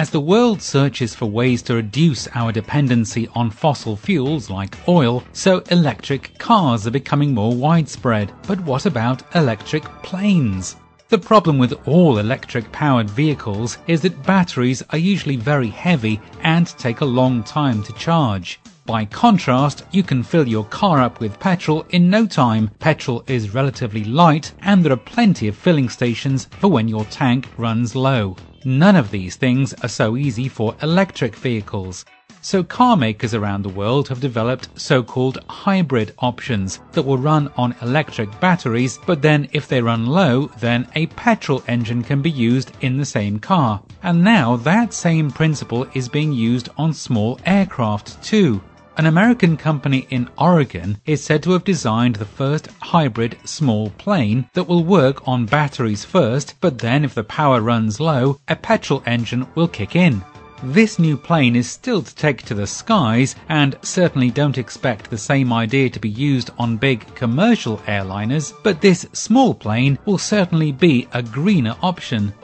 As the world searches for ways to reduce our dependency on fossil fuels like oil, so electric cars are becoming more widespread. But what about electric planes? The problem with all electric powered vehicles is that batteries are usually very heavy and take a long time to charge. By contrast, you can fill your car up with petrol in no time. Petrol is relatively light and there are plenty of filling stations for when your tank runs low. None of these things are so easy for electric vehicles. So car makers around the world have developed so-called hybrid options that will run on electric batteries, but then if they run low, then a petrol engine can be used in the same car. And now that same principle is being used on small aircraft too. An American company in Oregon is said to have designed the first hybrid small plane that will work on batteries first, but then if the power runs low, a petrol engine will kick in. This new plane is still to take to the skies and certainly don't expect the same idea to be used on big commercial airliners, but this small plane will certainly be a greener option.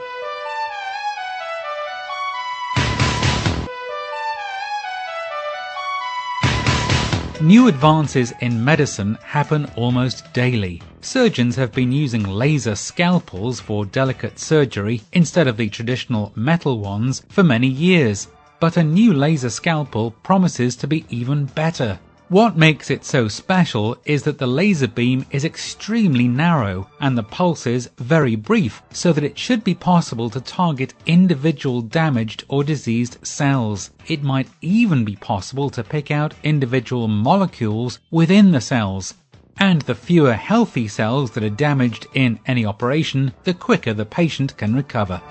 New advances in medicine happen almost daily. Surgeons have been using laser scalpels for delicate surgery instead of the traditional metal ones for many years. But a new laser scalpel promises to be even better. What makes it so special is that the laser beam is extremely narrow and the pulses very brief, so that it should be possible to target individual damaged or diseased cells. It might even be possible to pick out individual molecules within the cells. And the fewer healthy cells that are damaged in any operation, the quicker the patient can recover.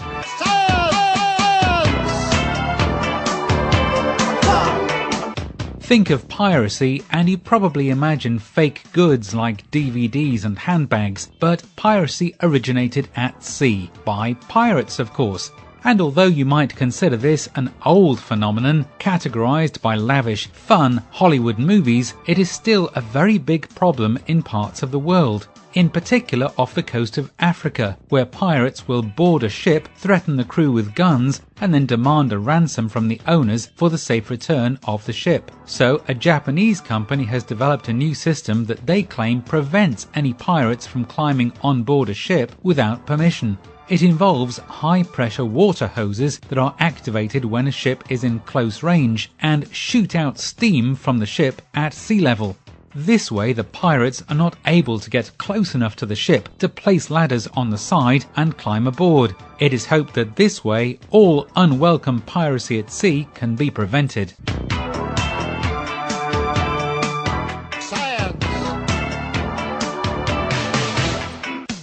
Think of piracy and you probably imagine fake goods like DVDs and handbags, but piracy originated at sea, by pirates of course. And although you might consider this an old phenomenon, categorized by lavish, fun Hollywood movies, it is still a very big problem in parts of the world in particular off the coast of Africa, where pirates will board a ship, threaten the crew with guns, and then demand a ransom from the owners for the safe return of the ship. So, a Japanese company has developed a new system that they claim prevents any pirates from climbing on board a ship without permission. It involves high pressure water hoses that are activated when a ship is in close range and shoot out steam from the ship at sea level. This way, the pirates are not able to get close enough to the ship to place ladders on the side and climb aboard. It is hoped that this way, all unwelcome piracy at sea can be prevented.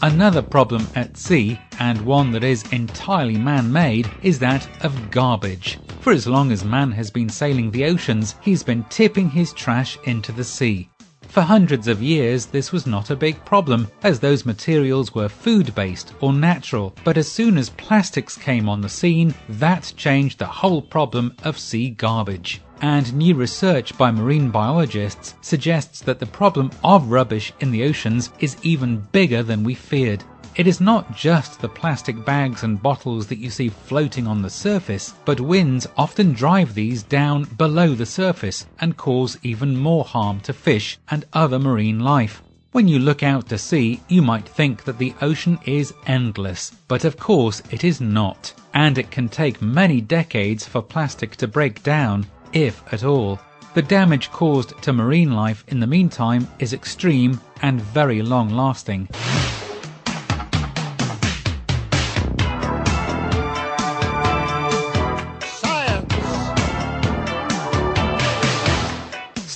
Another problem at sea, and one that is entirely man made, is that of garbage. For as long as man has been sailing the oceans, he's been tipping his trash into the sea. For hundreds of years, this was not a big problem, as those materials were food based or natural. But as soon as plastics came on the scene, that changed the whole problem of sea garbage. And new research by marine biologists suggests that the problem of rubbish in the oceans is even bigger than we feared. It is not just the plastic bags and bottles that you see floating on the surface, but winds often drive these down below the surface and cause even more harm to fish and other marine life. When you look out to sea, you might think that the ocean is endless, but of course it is not, and it can take many decades for plastic to break down, if at all. The damage caused to marine life in the meantime is extreme and very long lasting.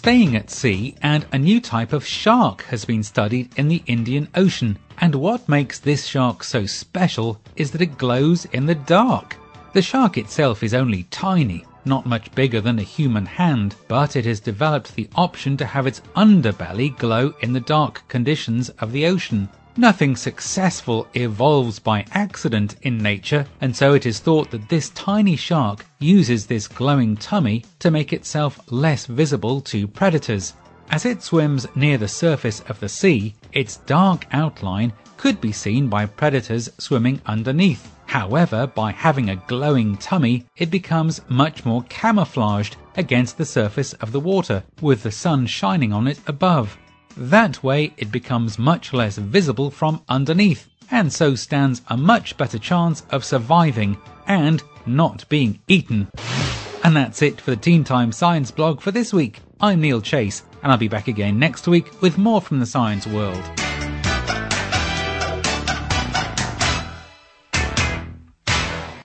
Staying at sea, and a new type of shark has been studied in the Indian Ocean. And what makes this shark so special is that it glows in the dark. The shark itself is only tiny, not much bigger than a human hand, but it has developed the option to have its underbelly glow in the dark conditions of the ocean. Nothing successful evolves by accident in nature, and so it is thought that this tiny shark uses this glowing tummy to make itself less visible to predators. As it swims near the surface of the sea, its dark outline could be seen by predators swimming underneath. However, by having a glowing tummy, it becomes much more camouflaged against the surface of the water, with the sun shining on it above. That way, it becomes much less visible from underneath, and so stands a much better chance of surviving and not being eaten. And that's it for the Teen Time Science blog for this week. I'm Neil Chase, and I'll be back again next week with more from the science world.